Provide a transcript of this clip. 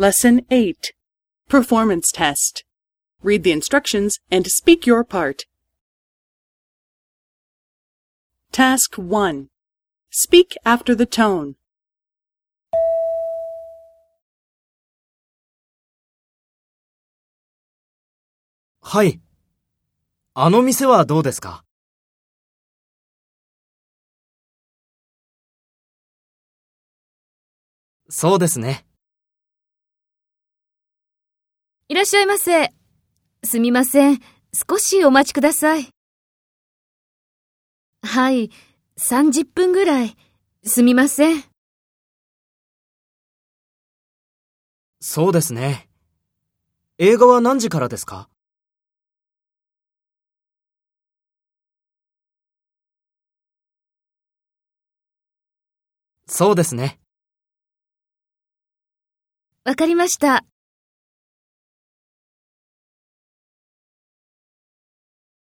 Lesson 8 Performance Test. Read the instructions and speak your part. Task 1 Speak after the tone. はい。あの店はどうですかそうですね。いらっしゃいませ。すみません。少しお待ちください。はい。30分ぐらい。すみません。そうですね。映画は何時からですか？そうですね。わかりました。